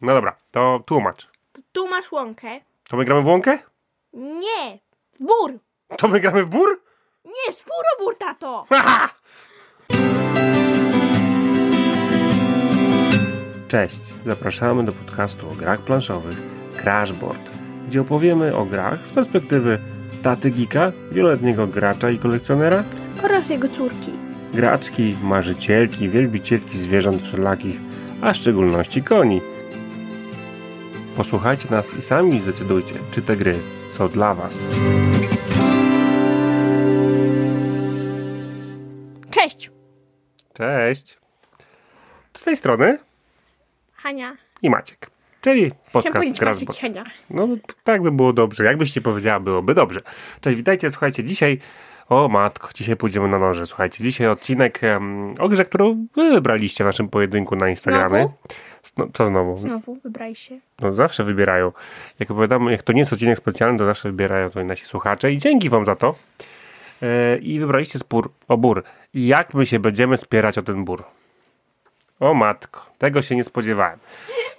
No dobra, to tłumacz. To tu masz łąkę. To my gramy w łąkę? Nie, bór. To my gramy w bór? Nie, spórobór, tato. Haha! Cześć, zapraszamy do podcastu o grach planszowych Crashboard, gdzie opowiemy o grach z perspektywy taty geeka, wieloletniego gracza i kolekcjonera, Oraz jego córki. graczki, marzycielki, wielbicielki zwierząt wszelakich, a w szczególności koni. Posłuchajcie nas i sami zdecydujcie, czy te gry są dla Was. Cześć, Cześć! Z tej strony Hania. i Maciek, czyli podcast Hania. No, tak by było dobrze. Jakbyście powiedziała, byłoby dobrze. Cześć, witajcie. Słuchajcie, dzisiaj. O matko, dzisiaj pójdziemy na noże. Słuchajcie, dzisiaj odcinek em, o grze, którą wy wybraliście w naszym pojedynku na Instagramie. Znowu? No, co znowu? Znowu wybraj się. No zawsze wybierają. Jak opowiadamy, jak to nie jest odcinek specjalny, to zawsze wybierają to nasi słuchacze. I dzięki wam za to. E, I wybraliście spór o bór. Jak my się będziemy spierać o ten bór? O matko, tego się nie spodziewałem.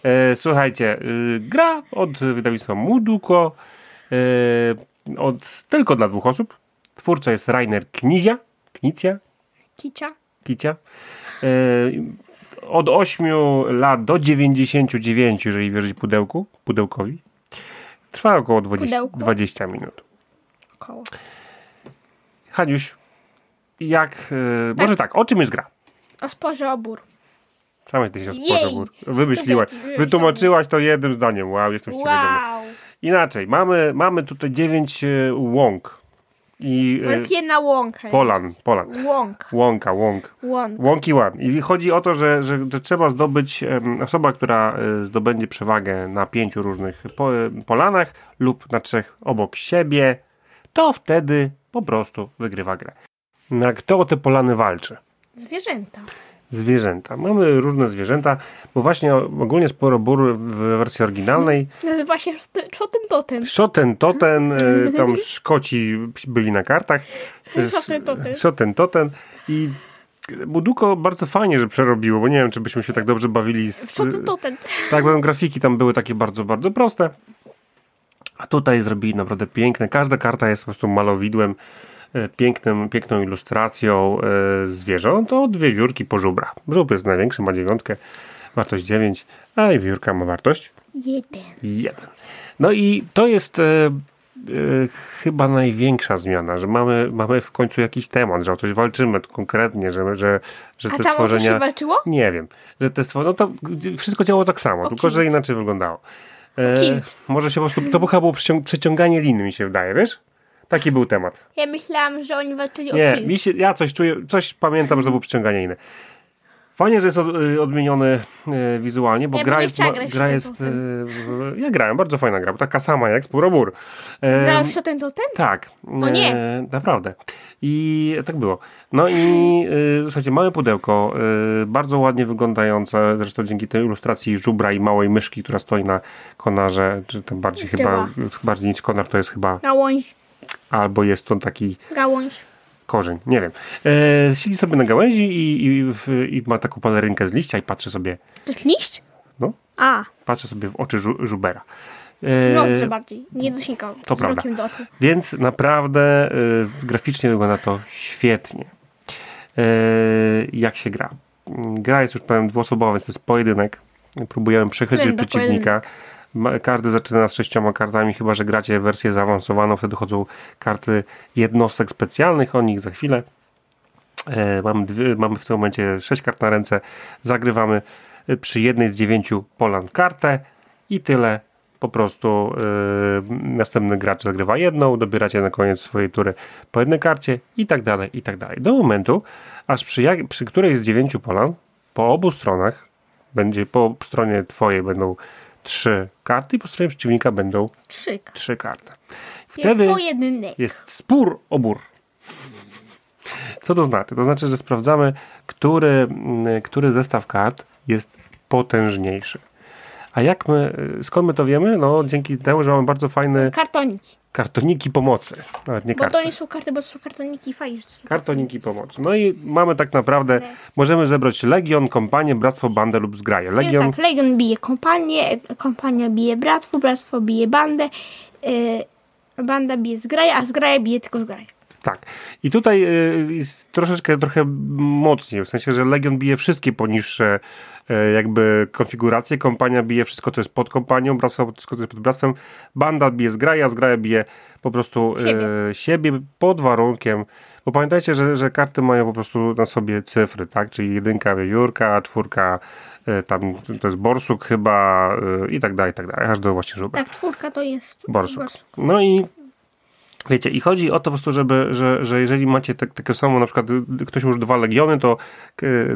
E, słuchajcie, y, gra od wydawnictwa Muduko, e, od, tylko dla dwóch osób. Twórca jest Rainer Knizia, Knicja, Kicia. Kicia. E, od 8 lat do 99, jeżeli wierzyć pudełku, pudełkowi. Trwa około 20, Pudełku? 20 minut. Koło. Haniuś, jak... E, może tak, o czym jest gra? O sporze obór. Same ty się Jej! sposobór. Wymyśliłaś. Wymyśliłam. Wytłumaczyłaś to jednym zdaniem. Wow, jestem z ciebie dumny. Wow. Inaczej, mamy, mamy tutaj 9 łąk. I To e, jest jedna łąka. Polan, Polan. Łąk. Łąka, łąk. Łąk. Łąki One. I chodzi o to, że, że, że trzeba zdobyć, em, osoba, która e, zdobędzie przewagę na pięciu różnych po, e, polanach lub na trzech obok siebie, to wtedy po prostu wygrywa grę. Na kto o te polany walczy? Zwierzęta. Zwierzęta. Mamy różne zwierzęta, bo właśnie ogólnie sporo bór w wersji oryginalnej. Nazywa się Szoten Totem. Szoten Toten, e, tam Szkoci byli na kartach. Szoten Toten. Toten i Buduko bardzo fajnie, że przerobiło, bo nie wiem, czy byśmy się tak dobrze bawili z... Szoten Totem. Tak, bo grafiki tam były takie bardzo, bardzo proste. A tutaj zrobili naprawdę piękne. Każda karta jest po prostu malowidłem, pięknym, piękną ilustracją e, zwierząt. To dwie wiórki po żubrach. Żubr jest największy, ma dziewiątkę, wartość 9, a i wiórka ma wartość Jeden. Jeden. No i to jest e, e, chyba największa zmiana, że mamy, mamy w końcu jakiś temat, że o coś walczymy konkretnie, że, że, że A te tam stworzenia... się walczyło? Nie wiem, że te stworzenia... No to wszystko działało tak samo, O tylko że inaczej wyglądało. E, może się po prostu... To chyba było przeciąg, przeciąganie liny, mi się wydaje, wiesz? Taki był temat. Ja myślałam, że oni walczyli o Nie, mi się, ja coś czuję, coś pamiętam, że to było przyciąganie liny. Fajnie, że jest od, y, odmieniony y, wizualnie, bo Ja gra nie jest, ma- gra ten jest w- ja grałem, bardzo fajna gra, bo taka sama jak Spurobór. E, Grałeś w Szoten Totem? tak. O nie. E, naprawdę. I tak było. No i y, słuchajcie, małe pudełko, bardzo ładnie wyglądające, zresztą dzięki tej ilustracji żubra i małej myszki, która stoi na konarze, czy tam bardziej chyba, bardziej niż konar, to jest chyba, Gałąź. Albo jest to taki Gałąź. korzeń, nie wiem. E, siedzi sobie na gałęzi i, i, i ma taką pelerynkę z liścia i patrzy sobie, To jest liść? no, A, patrzy sobie w oczy żu, żubera. E, nozdrze bardziej. Nie dosikał. to wzrokiem do. Więc naprawdę y, graficznie wygląda to świetnie. Y, jak się gra? Mm, Gra jest już powiem dwuosobowa, więc to jest pojedynek. Próbujemy Będę przeciwnika. Ma- Każdy zaczyna z sześcioma kartami, chyba że gracie wersję zaawansowaną, wtedy chodzą karty jednostek specjalnych, o nich za chwilę. E, mamy, dwie, mamy w tym momencie sześć kart na ręce. Zagrywamy y, przy jednej z dziewięciu polan kartę i tyle. Po prostu y, następny gracz zagrywa jedną, dobieracie na koniec swojej tury po jednej karcie i tak dalej, i tak dalej. Do momentu, aż przy, jak, przy której z dziewięciu polan, po obu stronach, będzie po stronie twojej będą trzy karty i po stronie przeciwnika będą Krzyk. trzy karty. Wtedy jest pojedynek. jest spór o bór. Co to znaczy? To znaczy, że sprawdzamy, który, mm, który zestaw kart jest potężniejszy. A jak my, y, skąd my to wiemy? No dzięki temu, że mamy bardzo fajne Kartoniki. kartoniki pomocy. Nawet nie Bo to karty. nie są karty, bo to są kartoniki fajne. Kartoniki pomocy. No i mamy tak naprawdę, możemy zebrać Legion, Kompanię, Bractwo, Bandę lub Zgraję. Jest Legion, tak, Legion bije kompanię, kompania bije bractwo, bractwo bije bandę, yy, banda bije zgraja, a zgraja bije tylko zgraja. Tak. I tutaj y, jest troszeczkę, trochę mocniej, w sensie, że Legion bije wszystkie poniższe y, jakby konfiguracje, Kompania bije wszystko, co jest pod kompanią, Bractwo wszystko, co jest pod bractwem, Banda bije Zgraja, Zgraja bije po prostu Siebie. y, siebie pod warunkiem, bo pamiętajcie, że, że karty mają po prostu na sobie cyfry, tak? Czyli jedynka wiewiórka, czwórka tam to jest borsuk chyba i tak dalej, i tak dalej, aż do właśnie żubra. Tak, czwórka to jest Borsuk. No i wiecie, i chodzi o to po prostu, żeby, że, że jeżeli macie tak, takie samo, na przykład ktoś już dwa legiony, to,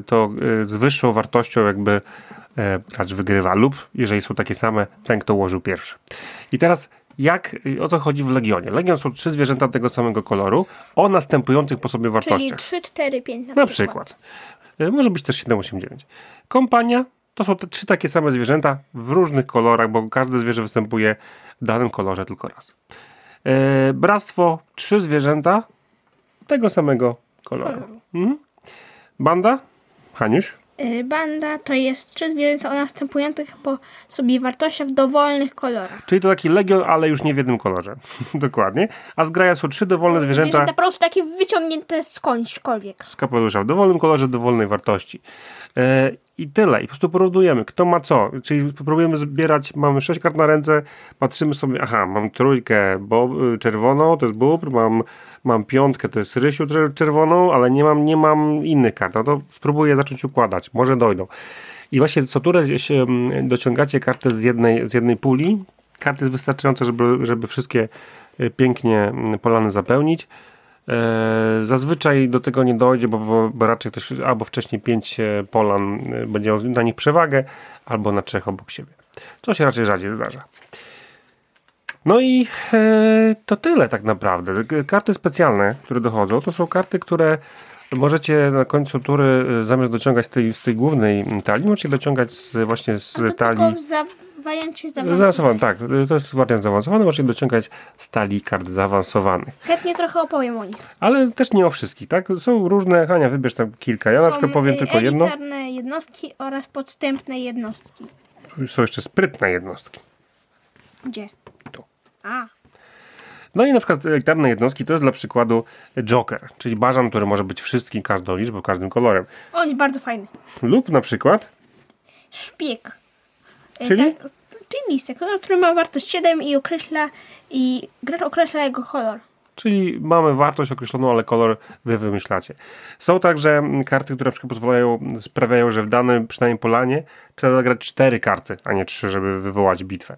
to y, z wyższą wartością jakby e, gracz wygrywa lub jeżeli są takie same, ten kto ułożył pierwszy. I teraz jak, y, o co chodzi w Legionie? Legion są trzy zwierzęta tego samego koloru o następujących po sobie Czyli wartościach. 3, 4, 5 na, Na przykład. Y, Może być też 7, 8, 9. Kompania to są te trzy takie same zwierzęta w różnych kolorach, bo każde zwierzę występuje w danym kolorze tylko raz. E, bractwo trzy zwierzęta tego samego koloru. Mhm. Banda? Haniuś? Y, Banda to jest trzy zwierzęta o następujących po sobie wartościach w dowolnych kolorach. Czyli to taki legion, ale już nie w jednym kolorze. Dokładnie. A zgraja są trzy dowolne zwierzęta Zwierzęta po prostu takie wyciągnięte skądśkolwiek. z kapelusza w dowolnym kolorze, dowolnej wartości. E, I tyle. I po prostu porównujemy, kto ma co. Czyli próbujemy zbierać, mamy sześć kart na ręce, patrzymy sobie, aha, mam trójkę bo, y, czerwoną, to jest bóbr, mam, mam piątkę, to jest rysiu czer- czerwoną, ale nie mam, nie mam innych kart. No to spróbuję zacząć układać, może dojdą. I właśnie co turę się mm, dociągacie kartę z jednej, z jednej puli. Karty jest wystarczające, żeby, żeby wszystkie y, pięknie mm, polany zapełnić. E, Zazwyczaj do tego nie dojdzie, bo, bo, bo raczej ktoś albo wcześniej pięć e, polan e, będzie miał na nich przewagę, albo na trzech obok siebie. Co się raczej rzadziej zdarza. No i e, to tyle tak naprawdę. Karty specjalne, które dochodzą, to są karty, które możecie na końcu tury e, zamiast dociągać z tej, z tej głównej mm, talii, możecie dociągać z, właśnie z A to talii. za- zaawansowanym. Zaawansowany, tak. To jest wariant zaawansowany, możecie dociągać z talii kart zaawansowanych. Chętnie trochę opowiem o nich. Ale też nie o wszystkich, tak? Są różne, Hania, wybierz tam kilka. Ja na przykład powiem tylko jedno. elitarne jednostki oraz podstępne jednostki. Są jeszcze sprytne jednostki. Gdzie? A, No i na przykład elitarne jednostki to jest dla przykładu Joker, czyli bażan, który może być wszystkim, każdą liczbą, każdym kolorem. on jest bardzo fajny. Lub na przykład, Szpieg. Y, Czyli? Tak, czyli listek, no, który ma wartość 7 i określa i gracz określa jego kolor. czyli mamy wartość określoną, ale kolor wy wymyślacie. Są także mm, karty, które na przykład pozwalają, sprawiają, że w danym przynajmniej polanie trzeba zagrać cztery karty, a nie trzy, żeby wywołać bitwę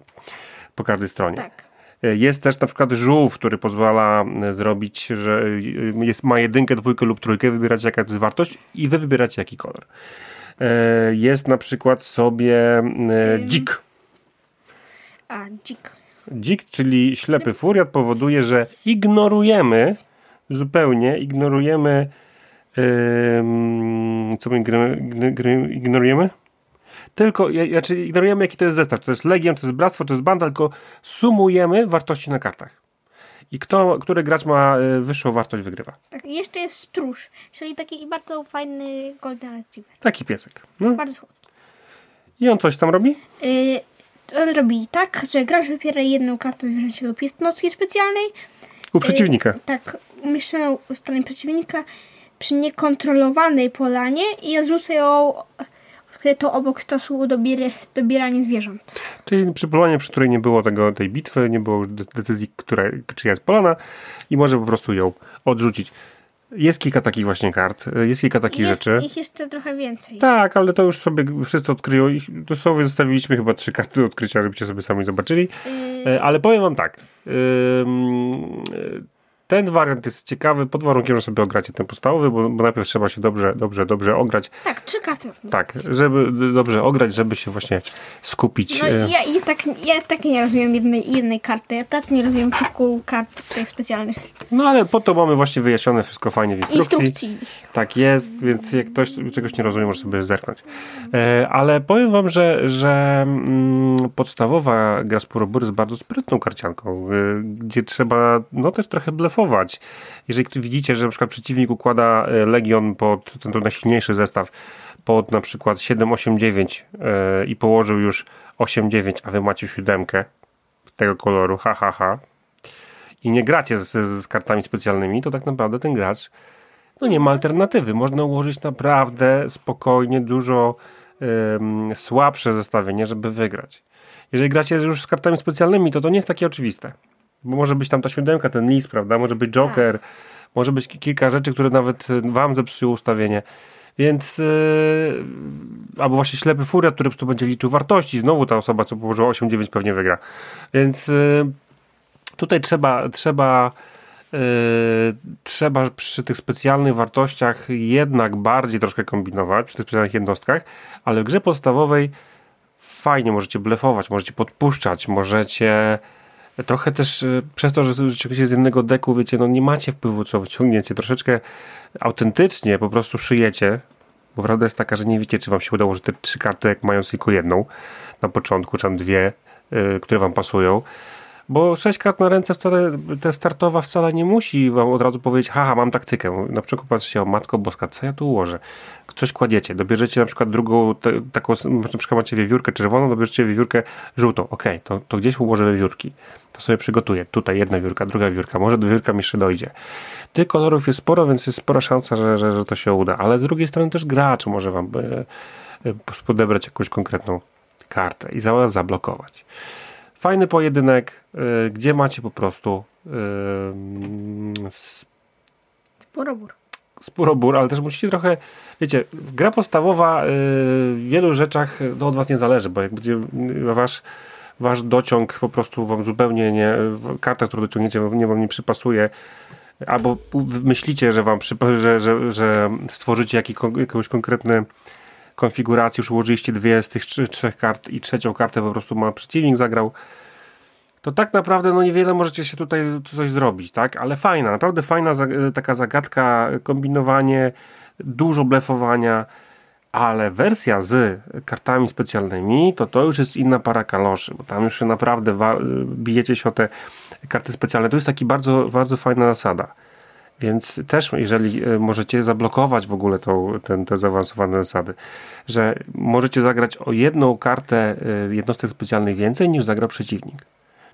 po każdej stronie. Tak. Jest też na przykład żółw, który pozwala e, zrobić, że e, jest, ma jedynkę, dwójkę lub trójkę, wybieracie jaka to jest wartość i wy wybieracie jaki kolor. E, Jest na przykład sobie e, dzik. A, dzik. Dzik, czyli ślepy furiat powoduje, że ignorujemy, zupełnie ignorujemy em, co my igno- igno- igno- ignorujemy? Tylko, znaczy ignorujemy jaki to jest zestaw. To jest legion, to jest bractwo, to jest banda, tylko sumujemy wartości na kartach. I kto, który gracz ma e, wyższą wartość, wygrywa. Tak, jeszcze jest stróż, czyli taki bardzo fajny golden retriever. Taki piesek. No. Bardzo słodki. I on coś tam robi? Yy, on robi tak, że gracz wybiera jedną kartę zwierzęcia lub jednostki specjalnej. U przeciwnika. Yy, tak, umieszczoną u strony przeciwnika przy niekontrolowanej polanie i odrzuca ją to obok stosu do bier- dobierania zwierząt. Czyli przy polanie, przy której nie było tego, tej bitwy, nie było de- decyzji, która, czyja jest polana i może po prostu ją odrzucić. Jest kilka takich właśnie kart, jest kilka takich jest rzeczy. ich jeszcze trochę więcej. Tak, ale to już sobie wszyscy odkryją. Ich dosłownie zostawiliśmy chyba trzy karty do odkrycia, żebyście sobie sami zobaczyli. Yy, Ale powiem wam tak. e, Ten wariant jest ciekawy pod warunkiem, że sobie ogracie ten podstawowy, bo, bo najpierw trzeba się dobrze, dobrze, dobrze ograć. tak, trzy karty. Tak, żeby dobrze ograć, żeby się właśnie skupić. No e, ja, ja, tak, ja tak nie rozumiem jednej, jednej karty. Ja też nie rozumiem kilku kart z tych specjalnych No ale po to mamy właśnie wyjaśnione wszystko fajnie w instrukcji. instrukcji. Tak jest, więc jak ktoś czegoś nie rozumie, może sobie zerknąć. E, ale powiem wam, że, że mm, podstawowa gra Spurobór jest bardzo sprytną karcianką, y, gdzie trzeba no też trochę blefować. Jeżeli widzicie, że na przykład przeciwnik układa y, Legion pod ten, najsilniejszy zestaw pod na przykład 7, 8, 9 yy, i położył już 8, 9, a wy macie siódemkę tego koloru, ha, ha, ha, i nie gracie z, z kartami specjalnymi, to tak naprawdę ten gracz no nie ma alternatywy. Można ułożyć naprawdę spokojnie dużo ym, słabsze zestawienie, żeby wygrać. Jeżeli gracie już z kartami specjalnymi, to to nie jest takie oczywiste. Bo może być tam ta siódemka, ten list, prawda? Może być Joker, tak. może być kilka rzeczy, które nawet y, wam zepsują ustawienie. Więc yy, albo właśnie ślepy furiat, który po prostu będzie liczył wartości. Znowu ta osoba, co położyła 8-9 pewnie wygra. Więc yy, tutaj trzeba, trzeba Yy, trzeba przy tych specjalnych wartościach jednak bardziej troszkę kombinować, przy tych specjalnych jednostkach, ale w grze podstawowej fajnie możecie blefować, możecie podpuszczać, możecie trochę też yy, przez to, że wyciągniecie z jednego deku, wiecie, no nie macie wpływu, co wyciągniecie, troszeczkę autentycznie po prostu szyjecie, bo prawda jest taka, że nie wiecie, czy wam się udało, że te trzy karty, jak mają tylko jedną na początku, czy tam dwie, yy, które wam pasują, bo sześć kart na ręce wcale, ta startowa wcale nie musi wam od razu powiedzieć, haha, mam taktykę. Na przykład patrzcie, o matko boska, co ja tu ułożę? Coś kładziecie, dobierzecie na przykład drugą, te, taką, na przykład macie wiewiórkę czerwoną, dobierzecie wiewiórkę żółtą. Okay, to, to gdzieś ułożę wiewiórki. To sobie przygotuję. Tutaj jedna wiórka, druga wiórka, może do wiórka mi jeszcze dojdzie. Tych kolorów jest sporo, więc jest spora szansa, że, że, że to się uda. Ale z drugiej strony też gracz może wam e, e, podebrać jakąś konkretną kartę i zablokować. Fajny pojedynek, y, gdzie macie po prostu y, Spurobór. Spurobór, ale też musicie trochę, wiecie, gra podstawowa y, w wielu rzeczach no, od was nie zależy, bo jak będzie wasz, wasz dociąg po prostu wam zupełnie nie, karta, którą dociągniecie nie wam nie przypasuje, albo myślicie, że wam że, że, że stworzycie jakiś, jakąś konkretny konfiguracji, już ułożyliście dwie z tych trzech kart i trzecią kartę po prostu ma przeciwnik zagrał, to tak naprawdę no niewiele możecie się tutaj coś zrobić, tak? Ale fajna, naprawdę fajna taka zagadka, kombinowanie, dużo blefowania, ale wersja z kartami specjalnymi, to to już jest inna para kaloszy, bo tam już naprawdę bijecie się o te karty specjalne. To jest taki bardzo, bardzo fajna zasada. Więc też, jeżeli e, możecie zablokować w ogóle tą, ten, te zaawansowane zasady, że możecie zagrać o jedną kartę e, jednostek specjalnych więcej niż zagra przeciwnik.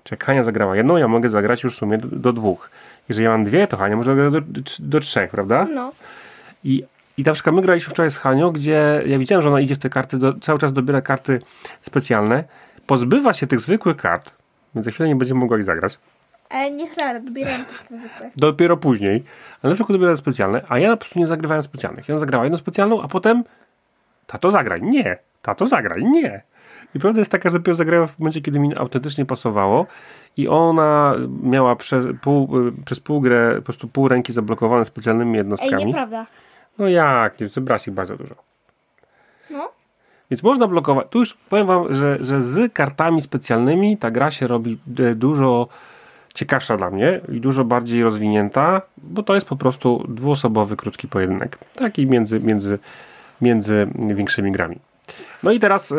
Czy Hania zagrała jedną, ja mogę zagrać już w sumie do, do dwóch. Jeżeli ja mam dwie, to Hania może zagrać do, do, trzech, prawda? No. I, I na przykład my graliśmy wczoraj z Hanią, gdzie ja widziałem, że ona idzie w te karty, do, cały czas dobiera karty specjalne, pozbywa się tych zwykłych kart, więc za chwilę nie będzie mogła ich zagrać. Ale nie chlera, dobieram te zwykłe. Dopiero później. Ale na przykład dobiera specjalne, a ja po prostu nie zagrywałem specjalnych. Ja zagrała jedną specjalną, a potem tato zagraj. Nie. Tato zagraj. Nie. I prawda jest taka, że dopiero zagrała w momencie, kiedy mi autentycznie pasowało i ona miała przez pół, przez pół grę po prostu pół ręki zablokowane specjalnymi jednostkami. Ej, nieprawda. No jak? Nie, zebrać ich bardzo dużo. No. Więc można blokować. Tu już powiem wam, że, że z kartami specjalnymi ta gra się robi e, dużo ciekawsza dla mnie i dużo bardziej rozwinięta, bo to jest po prostu dwuosobowy, krótki pojedynek. Taki między, między, między większymi grami. No i teraz yy,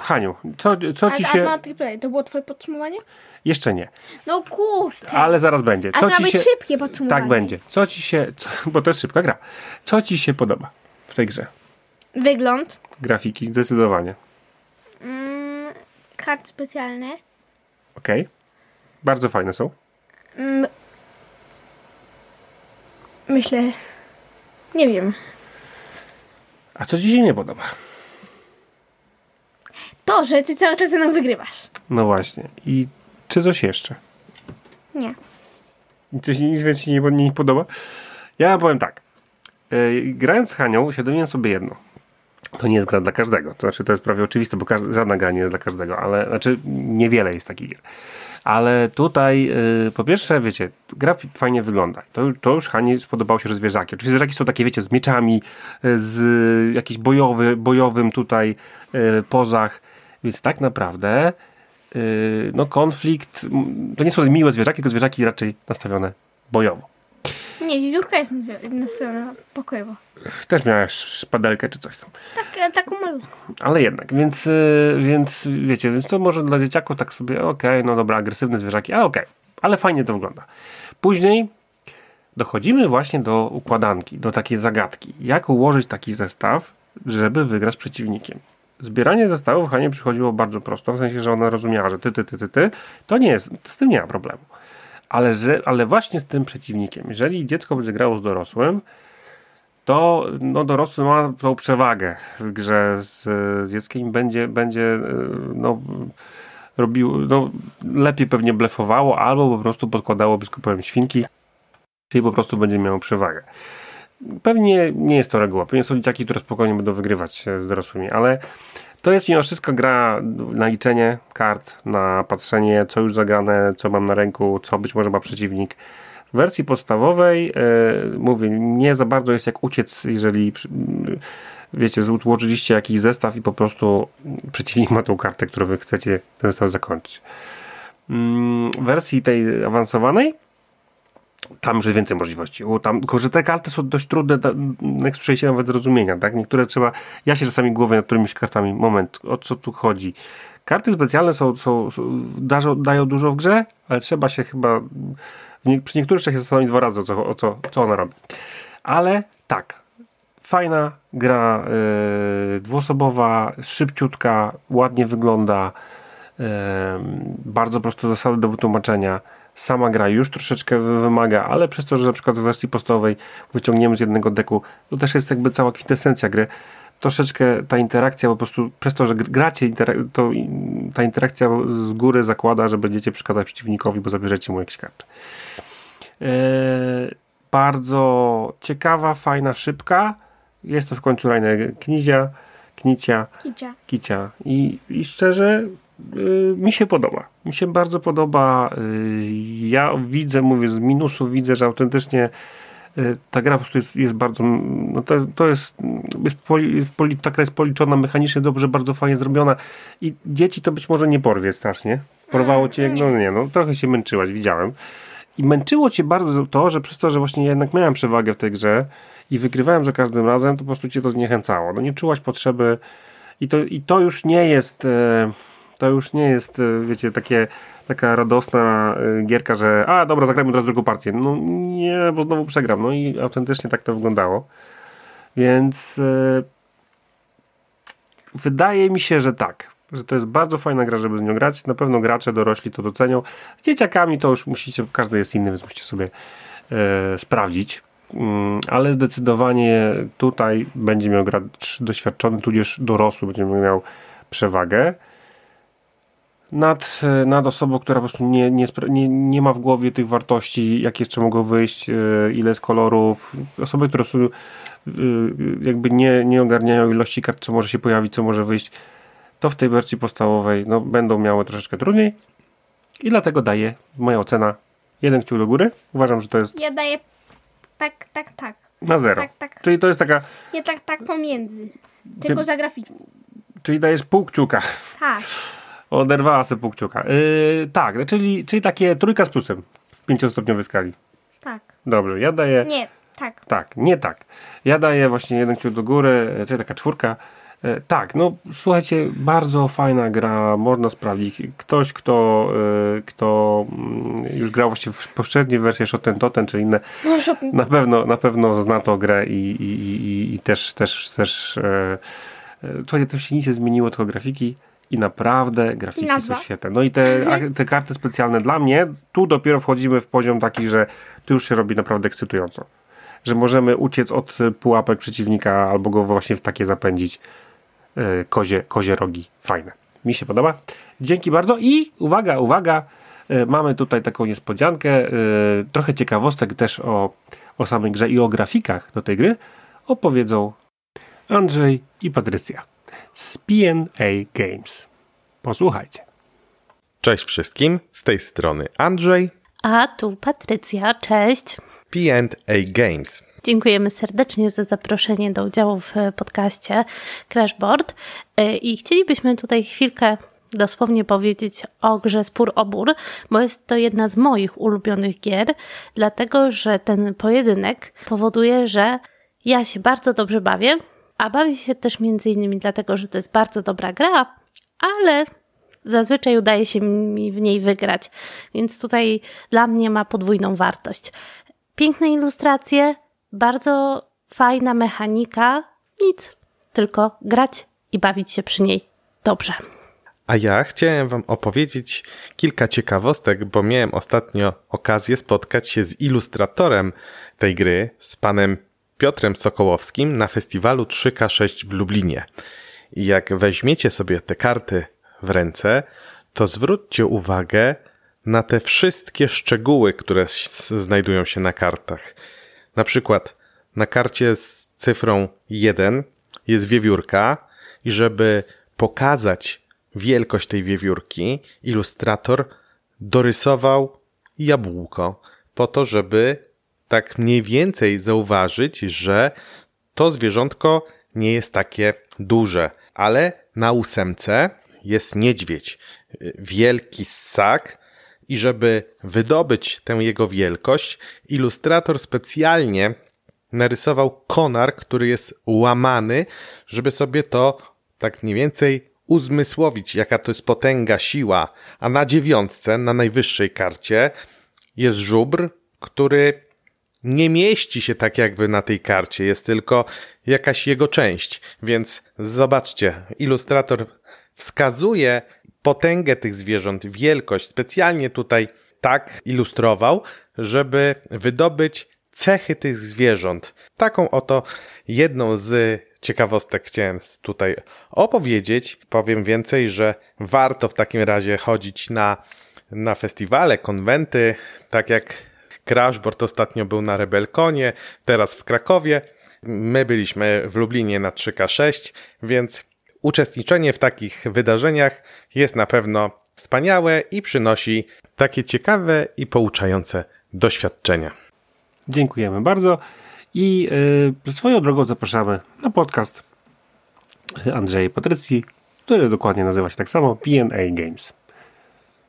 Haniu, co, co ci się... To było twoje podsumowanie? Jeszcze nie. No kurde. Ale zaraz będzie. Co a ci się... szybkie podsumowanie. Tak będzie. Co ci się... Co... Bo to jest szybka gra. Co ci się podoba w tej grze? Wygląd. Grafiki, zdecydowanie. Mm, karty specjalne. Okej. Okay. Bardzo fajne są. Mm, myślę... Nie wiem. A co ci się nie podoba? To, że ty cały czas ze mną wygrywasz. No właśnie. I czy coś jeszcze? Nie. Coś nic więcej nie, nie podoba? Ja powiem tak. Yy, grając z Hanią, świadomiłem sobie jedno. To nie jest gra dla każdego. To znaczy, to jest prawie oczywiste, bo żadna gra nie jest dla każdego, ale znaczy niewiele jest takich gier. Ale tutaj, yy, po pierwsze, wiecie, gra fajnie wygląda. To, to już Hani spodobało się, że zwierzaki. Oczywiście zwierzaki są takie, wiecie, z mieczami, y, z jakiś bojowy, bojowym tutaj yy, pozach. Więc tak naprawdę no konflikt, to nie są miłe zwierzaki, tylko zwierzaki raczej nastawione bojowo. Nie, wiewiórka jest nastawiona pokojowo. Też miała szpadelkę czy coś tam. Tak, taką malutką. Ale jednak, więc, y, więc wiecie, więc to może dla dzieciaków tak sobie, okej, no dobra, agresywne zwierzaki, ale okej, ale fajnie to wygląda. Później dochodzimy właśnie do układanki, do takiej zagadki. Jak ułożyć taki zestaw, żeby wygrać z przeciwnikiem? Zbieranie zestawów Hanie przychodziło bardzo prosto, w sensie, że ona rozumiała, że ty, ty, ty, ty, ty, to nie jest, z tym nie ma problemu. Ale, że, ale właśnie z tym przeciwnikiem. Jeżeli dziecko będzie grało z dorosłym, to no, dorosły ma tą przewagę w grze z, z dzieckiem będzie, będzie no, robił, no, lepiej pewnie blefowało albo po prostu podkładało biskupowym świnki czyli po prostu będzie miało przewagę. Pewnie nie jest to reguła. Pewnie są dzieciaki, które spokojnie będą wygrywać z dorosłymi, ale to jest mimo wszystko gra na liczenie kart, na patrzenie, co już zagrane, co mam na ręku, co być może ma przeciwnik. W wersji podstawowej, yy, mówię, nie za bardzo jest jak uciec, jeżeli yy, wiecie, złożyliście jakiś zestaw i po prostu przeciwnik ma tą kartę, którą wy chcecie ten zestaw zakończyć. Yy, w wersji tej awansowanej tam już jest więcej możliwości. Tam, tylko, że te karty są dość trudne, jak się nawet zrozumienia, tak? Niektóre trzeba, ja się czasami głowę nad którymiś kartami, moment, o co tu chodzi? Karty specjalne są, są, są dają dużo w grze, ale trzeba się chyba nie, przy niektórych trzeba się zastanowić dwa razy, o co, o co, co ona robi. Ale tak, fajna gra yy, dwuosobowa, szybciutka, ładnie wygląda, yy, bardzo proste zasady do wytłumaczenia sama gra już troszeczkę wymaga, ale przez to, że na przykład w wersji podstawowej wyciągniemy z jednego deku, to też jest jakby cała kwintesencja gry. Troszeczkę ta interakcja po prostu, przez to, że gracie, to ta interakcja z góry zakłada, że będziecie przeszkadzać przeciwnikowi, bo zabierzecie mu jakieś karty. Eee, bardzo ciekawa, fajna, szybka. Jest to w końcu Rainer Knizia, Knicia, Kicia. Kicia. I, I szczerze, mi się podoba. Mi się bardzo podoba. Y, ja widzę, mówię, z minusów widzę, że autentycznie y, ta gra po prostu jest, jest bardzo, no to, to jest, jest, poli, poli, ta gra jest policzona mechanicznie dobrze, bardzo fajnie zrobiona i dzieci to być może nie porwie strasznie. Porwało cię, no nie, no trochę się męczyłaś, widziałem. I męczyło cię bardzo to, że przez to, że właśnie jednak miałem przewagę w tej grze i wygrywałem za każdym razem, to po prostu cię to zniechęcało. No nie czułaś potrzeby i to, i to już nie jest... E, to już nie jest, e, wiecie, takie, taka radosna e, gierka, że a dobra, zagrajmy teraz drugą partię. No nie, bo znowu przegram. No i autentycznie tak to wyglądało. Więc e, wydaje mi się, że tak. Że to jest bardzo fajna gra, żeby z nią grać. Na pewno gracze dorośli to docenią. Z dzieciakami to już musicie, każdy jest inny, więc musicie sobie sprawdzić. Mm, ale zdecydowanie tutaj będzie miał gracz doświadczony, tudzież dorosły będzie miał przewagę nad, e, nad osobą, która po prostu nie, nie, nie, nie ma w głowie tych wartości, jakie jeszcze mogą wyjść, e, ile jest kolorów. Osoby, które są, e, jakby nie, nie ogarniają ilości kart, co może się pojawić, co może wyjść, to w tej wersji podstawowej no, będą miały troszeczkę trudniej. I dlatego daję, moja ocena, jeden kciuk do góry. Uważam, że to jest... Ja daję tak, tak, tak. Na zero. Tak, tak. Czyli to jest taka... Nie tak, tak pomiędzy. Tylko Ty... za graficznie. Czyli dajesz pół kciuka. Tak. Oderwała sobie pół kciuka. Yy, tak, czyli, czyli takie trójka z plusem w pięciostopniowej skali. Tak. Dobrze, ja daję... Nie, tak. Tak, nie tak. Ja daję właśnie jeden kciuk do góry, czyli taka czwórka. Yy, tak, no słuchajcie, bardzo fajna gra, można sprawdzić. Ktoś, kto, yy, kto yy, już grał właśnie w poprzedniej wersji Shoten Totem, czy inne, no, na pewno, na pewno zna tą grę i, i, i, i też, też, też yy, słuchajcie, to się nic nie zmieniło, tylko grafiki i naprawdę grafiki I są świetne. No i te, te karty specjalne dla mnie, tu dopiero wchodzimy w poziom taki, że tu już się robi naprawdę ekscytująco. Że możemy uciec od pułapek przeciwnika albo go właśnie w takie zapędzić. Yy, kozie, kozie rogi. Fajne. Mi się podoba. Dzięki bardzo i uwaga, uwaga, yy, mamy tutaj taką niespodziankę, yy, trochę ciekawostek też o, o samej grze i o grafikach do tej gry opowiedzą Andrzej i Patrycja z PNA Games. Posłuchajcie. Cześć wszystkim, z tej strony Andrzej. A tu Patrycja, cześć. PNA Games. Dziękujemy serdecznie za zaproszenie do udziału w podcaście Crashboard i chcielibyśmy tutaj chwilkę dosłownie powiedzieć o grze Spór o Bór, bo jest to jedna z moich ulubionych gier, dlatego że ten pojedynek powoduje, że ja się bardzo dobrze bawię, a bawię się też między innymi dlatego, że to jest bardzo dobra gra, ale zazwyczaj udaje się mi w niej wygrać, więc tutaj dla mnie ma podwójną wartość. Piękne ilustracje, bardzo fajna mechanika, nic, tylko grać i bawić się przy niej dobrze. A ja chciałem Wam opowiedzieć kilka ciekawostek, bo miałem ostatnio okazję spotkać się z ilustratorem tej gry, z panem Piotrem Sokołowskim na festiwalu 3K6 w Lublinie. I jak weźmiecie sobie te karty w ręce, to zwróćcie uwagę na te wszystkie szczegóły, które znajdują się na kartach. Na przykład na karcie z cyfrą 1 jest wiewiórka i żeby pokazać wielkość tej wiewiórki, ilustrator dorysował jabłko po to, żeby tak mniej więcej zauważyć, że to zwierzątko nie jest takie duże, ale na ósemce jest niedźwiedź, wielki ssak i żeby wydobyć tę jego wielkość, ilustrator specjalnie narysował konar, który jest łamany, żeby sobie to tak mniej więcej uzmysłowić, jaka to jest potęga, siła. A na dziewiątce, na najwyższej karcie, jest żubr, który nie mieści się tak jakby na tej karcie, jest tylko jakaś jego część. Więc zobaczcie, ilustrator wskazuje potęgę tych zwierząt, wielkość, specjalnie tutaj tak ilustrował, żeby wydobyć cechy tych zwierząt. Taką oto jedną z ciekawostek chciałem tutaj opowiedzieć. Powiem więcej, że warto w takim razie chodzić na, na festiwale, konwenty, tak jak Crashboard ostatnio był na Rebelkonie, teraz w Krakowie. My byliśmy w Lublinie na 3K6, więc uczestniczenie w takich wydarzeniach jest na pewno wspaniałe i przynosi takie ciekawe i pouczające doświadczenia. Dziękujemy bardzo i y, swoją drogą zapraszamy na podcast Andrzej Patrycji, który dokładnie nazywa się tak samo PNA Games.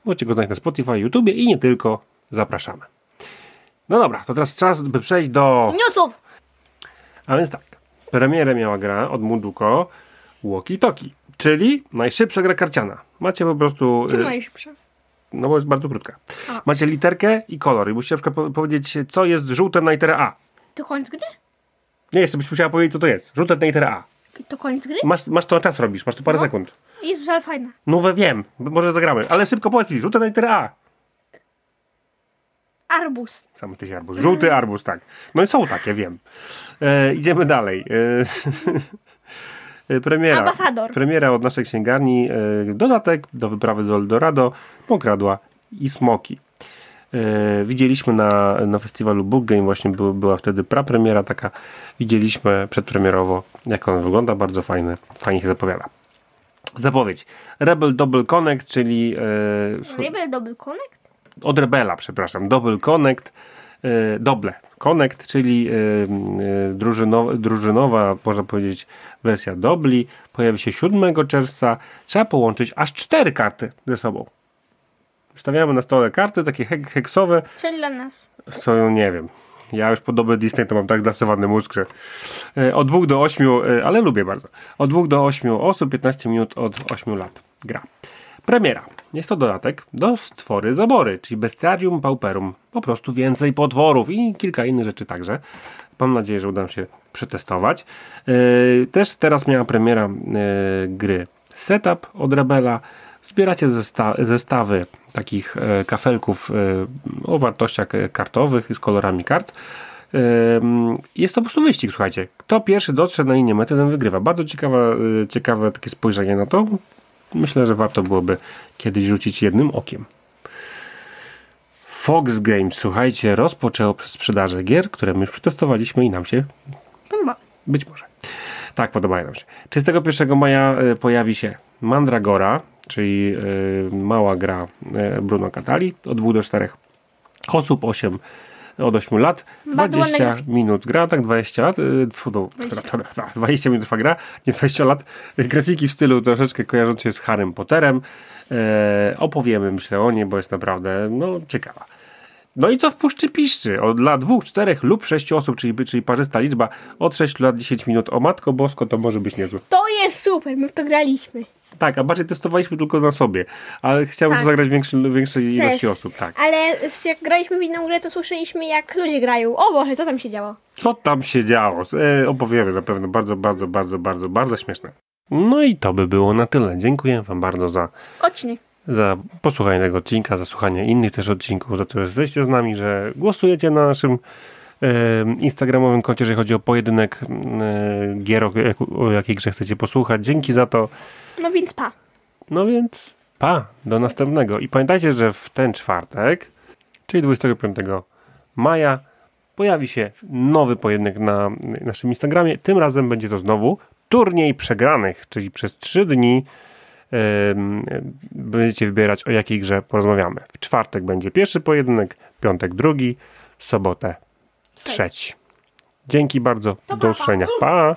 Możecie go znaleźć na Spotify, YouTube i nie tylko. Zapraszamy. No dobra, to teraz czas, by przejść do... Newsów! A więc tak, premierę miała gra od Munduko Walkie Talkie, czyli najszybsza gra karciana. Macie po prostu... Y, najszybsza? no bo jest bardzo krótka. A. Macie literkę i kolor i musicie na przykład po- powiedzieć, co jest żółte na literę A. To koniec gry? Nie, jeszcze byś musiała powiedzieć, co to jest. Żółte na literę A. To koniec gry? Masz, masz to na czas robisz, masz tu parę No. sekund. Jezus, ale fajna. No we wiem, może zagramy, ale szybko powiedz żółte na literę A. Arbus. Sam tyś arbuz. Żółty arbuz, tak. No i są takie, wiem. E, idziemy dalej. E, premiera. Ambasador. Premiera od naszej księgarni. E, dodatek do wyprawy do Eldorado, Pokradła i Smoki. E, widzieliśmy na, na festiwalu Book Game, właśnie był, była wtedy prapremiera taka. Widzieliśmy przedpremierowo, jak on wygląda, bardzo fajny, fajnie się zapowiada. Zapowiedź. Rebel Double Connect, czyli e, Rebel Double Connect? Od Rebela, przepraszam, Double Connect, e, Double Connect, czyli e, e, drużynowa, drużynowa, można powiedzieć, wersja Dobli, pojawi się 7 czerwca. Trzeba połączyć aż cztery karty ze sobą. Stawiamy na stole karty, takie hek heksowe, Czyli dla nas. co nie wiem. Ja już po dobie Disney to mam tak glasowany mózg, że od 2 do 8, e, ale lubię bardzo. Od 2 do 8 osób, 15 minut od 8 lat gra. Premiera. Jest to dodatek do stwory zabory, czyli Bestiarium Pauperum. Po prostu więcej potworów i kilka innych rzeczy także. Mam nadzieję, że uda się przetestować. E, Też teraz miała premiera e, gry Setup od Rebela. Zbieracie zesta zestawy takich e, kafelków e, o wartościach e, kartowych z kolorami kart. Ym, Jest to po prostu wyścig, słuchajcie. Kto pierwszy dotrze na linię mety, ten wygrywa. Bardzo ciekawe, ciekawe takie spojrzenie na to. Myślę, że warto byłoby kiedyś rzucić jednym okiem. Fox Games, słuchajcie, rozpoczęło sprzedażę gier, które my już przetestowaliśmy i nam się Podoba. być może. Tak, podobają nam się. 31 maja y, pojawi się Mandragora, czyli y, mała gra y, Bruno Catali, od 2 do 4 osób, 8 od 8 lat. Bardzo ładne 20 grafiki. minut gra, tak 20 lat. y, tfu, no, 20 minut trwa gra, nie 20 lat. Grafiki w stylu troszeczkę kojarzące się z Harrym Potterem. E, opowiemy, myślę, o niej, bo jest naprawdę no, ciekawa. No i co w Puszczy Piszczy? Od dla dwóch, czterech lub sześciu osób, czyli, czyli parzysta liczba, od 6 lat 10 minut. O matko bosko, to może być niezłe. To jest super, my w to graliśmy. Tak, a bardziej testowaliśmy tylko na sobie, ale chciałbym Tak. to zagrać większej ilości osób, tak. Ale jak graliśmy w inną grę, to słyszeliśmy jak ludzie grają. O Boże, co tam się działo? Co tam się działo? E, opowiemy na pewno. Bardzo, bardzo, bardzo, bardzo, bardzo śmieszne. No i to by było na tyle. Dziękuję Wam bardzo za, Odcinek. za posłuchanie tego odcinka, za słuchanie innych też odcinków, za to, że jesteście z nami, że głosujecie na naszym e, instagramowym koncie, jeżeli chodzi o pojedynek e, gier, o, o jakiej grze chcecie posłuchać. Dzięki za to. No więc pa. No więc pa, do następnego. I pamiętajcie, że w ten czwartek, czyli 25 maja, pojawi się nowy pojedynek na naszym Instagramie. Tym razem będzie to znowu turniej przegranych, czyli przez 3 dni em, będziecie wybierać o jakiej grze porozmawiamy. W czwartek będzie pierwszy pojedynek, piątek drugi, w sobotę trzeci. Dzięki bardzo, do usłyszenia. Pa!